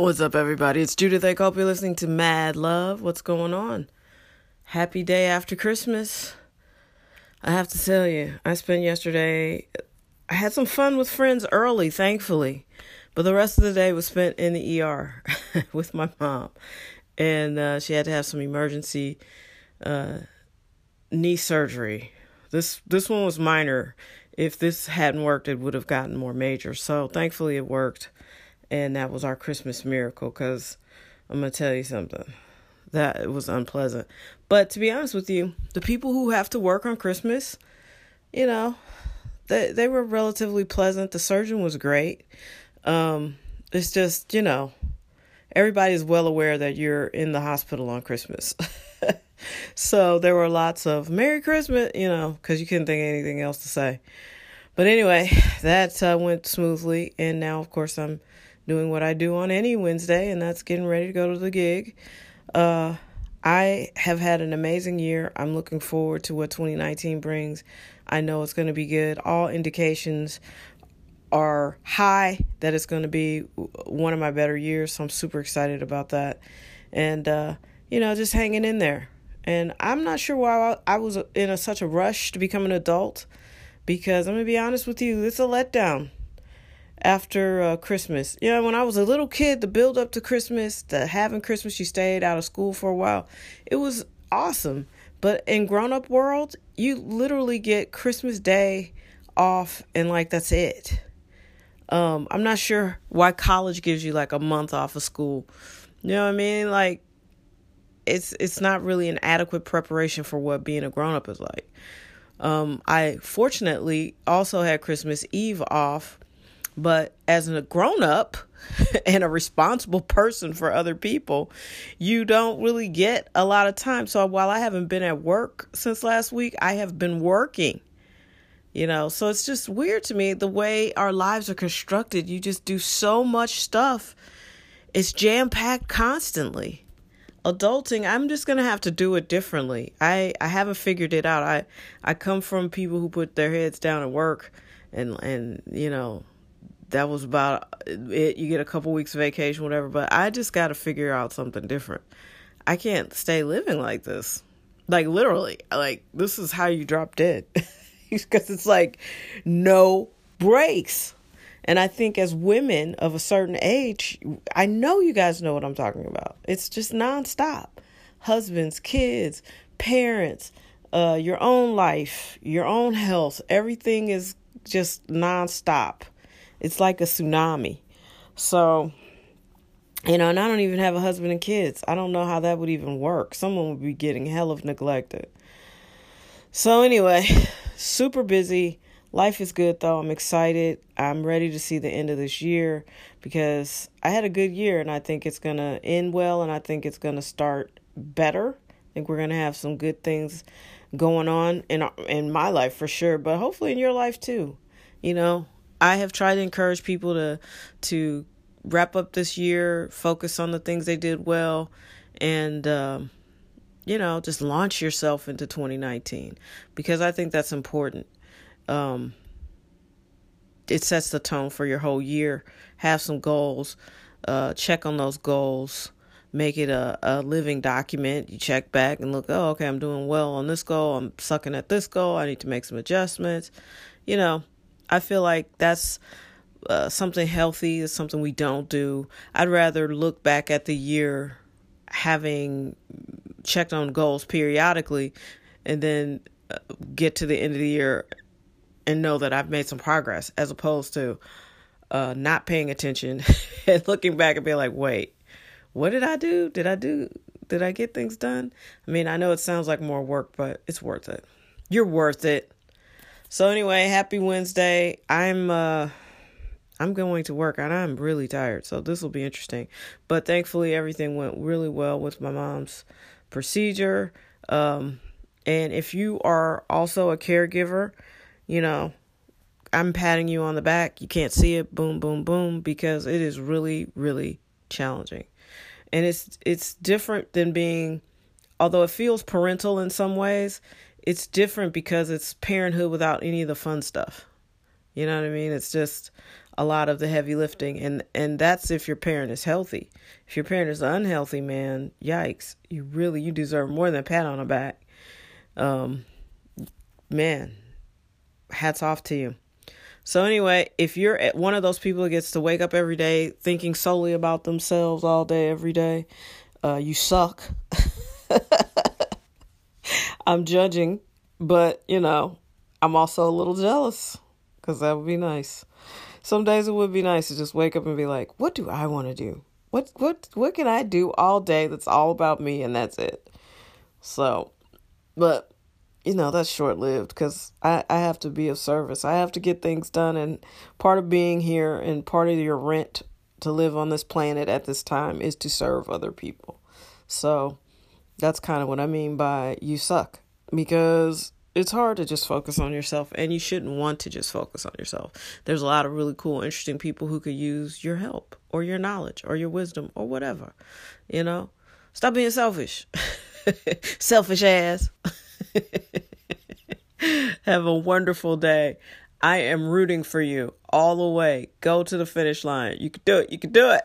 What's up, everybody? It's Judith. I hope you're listening to Mad Love. What's going on? Happy day after Christmas. I have to tell you, I spent yesterday, I had some fun with friends early, thankfully, but the rest of the day was spent in the ER with my mom. And uh, she had to have some emergency uh, knee surgery. This this one was minor. If this hadn't worked, it would have gotten more major. So thankfully, it worked and that was our Christmas miracle. Because I'm gonna tell you something, that was unpleasant. But to be honest with you, the people who have to work on Christmas, you know, they they were relatively pleasant. The surgeon was great. Um, it's just you know, everybody's well aware that you're in the hospital on Christmas. so there were lots of Merry Christmas, you know, because you couldn't think anything else to say. But anyway, that uh, went smoothly, and now of course I'm doing what I do on any Wednesday, and that's getting ready to go to the gig. Uh, I have had an amazing year. I'm looking forward to what 2019 brings. I know it's going to be good. All indications are high that it's going to be one of my better years, so I'm super excited about that. And, uh, you know, just hanging in there. And I'm not sure why I was in a, such a rush to become an adult because I'm going to be honest with you, it's a letdown after uh, Christmas. You know, when I was a little kid, the build up to Christmas, the having Christmas, you stayed out of school for a while. It was awesome. But in grown up world, you literally get Christmas Day off and like that's it. Um, I'm not sure why college gives you like a month off of school. You know what I mean? Like it's it's not really an adequate preparation for what being a grown up is like. Um, I fortunately also had Christmas Eve off but as a grown up and a responsible person for other people, you don't really get a lot of time. So while I haven't been at work since last week, I have been working. You know, so it's just weird to me the way our lives are constructed. You just do so much stuff. It's jam packed constantly. Adulting, I'm just gonna have to do it differently. I I haven't figured it out. I I come from people who put their heads down and work, and and you know that was about it. You get a couple weeks vacation, whatever. But I just got to figure out something different. I can't stay living like this. Like literally, like this is how you drop dead. Because it's like no breaks. And I think as women of a certain age, I know you guys know what I'm talking about. It's just nonstop. Husbands, kids, parents, uh, your own life, your own health, everything is just nonstop. It's like a tsunami. So, you know, and I don't even have a husband and kids. I don't know how that would even work. Someone would be getting hell of neglected. So, anyway, super busy. Life is good though. I'm excited. I'm ready to see the end of this year because I had a good year and I think it's going to end well and I think it's going to start better. I think we're going to have some good things going on in in my life for sure, but hopefully in your life too. You know, I have tried to encourage people to to wrap up this year, focus on the things they did well, and um, you know just launch yourself into 2019 because I think that's important. Um, it sets the tone for your whole year. Have some goals. Uh, check on those goals. Make it a, a living document. You check back and look, oh, okay, I'm doing well on this goal. I'm sucking at this goal. I need to make some adjustments. You know, I feel like that's uh, something healthy, is something we don't do. I'd rather look back at the year having checked on goals periodically and then uh, get to the end of the year and know that I've made some progress as opposed to uh, not paying attention and looking back and being like, wait, what did I do? Did I do? Did I get things done? I mean, I know it sounds like more work, but it's worth it. You're worth it. So anyway, happy Wednesday. I'm uh I'm going to work and I'm really tired, so this will be interesting. But thankfully everything went really well with my mom's procedure. Um and if you are also a caregiver, you know, I'm patting you on the back. You can't see it, boom, boom, boom, because it is really, really challenging. And it's it's different than being although it feels parental in some ways, it's different because it's parenthood without any of the fun stuff. You know what I mean? It's just a lot of the heavy lifting and and that's if your parent is healthy. If your parent is unhealthy, man, yikes. You really you deserve more than a pat on the back. Um man, hats off to you. So anyway, if you're one of those people that gets to wake up every day thinking solely about themselves all day every day, uh, you suck. I'm judging, but you know, I'm also a little jealous because that would be nice. Some days it would be nice to just wake up and be like, "What do I want to do? What what what can I do all day that's all about me and that's it?" So, but you know that's short lived because I, I have to be of service i have to get things done and part of being here and part of your rent to live on this planet at this time is to serve other people so that's kind of what i mean by you suck because it's hard to just focus on yourself and you shouldn't want to just focus on yourself there's a lot of really cool interesting people who could use your help or your knowledge or your wisdom or whatever you know stop being selfish selfish ass Have a wonderful day. I am rooting for you all the way. Go to the finish line. You can do it. You can do it.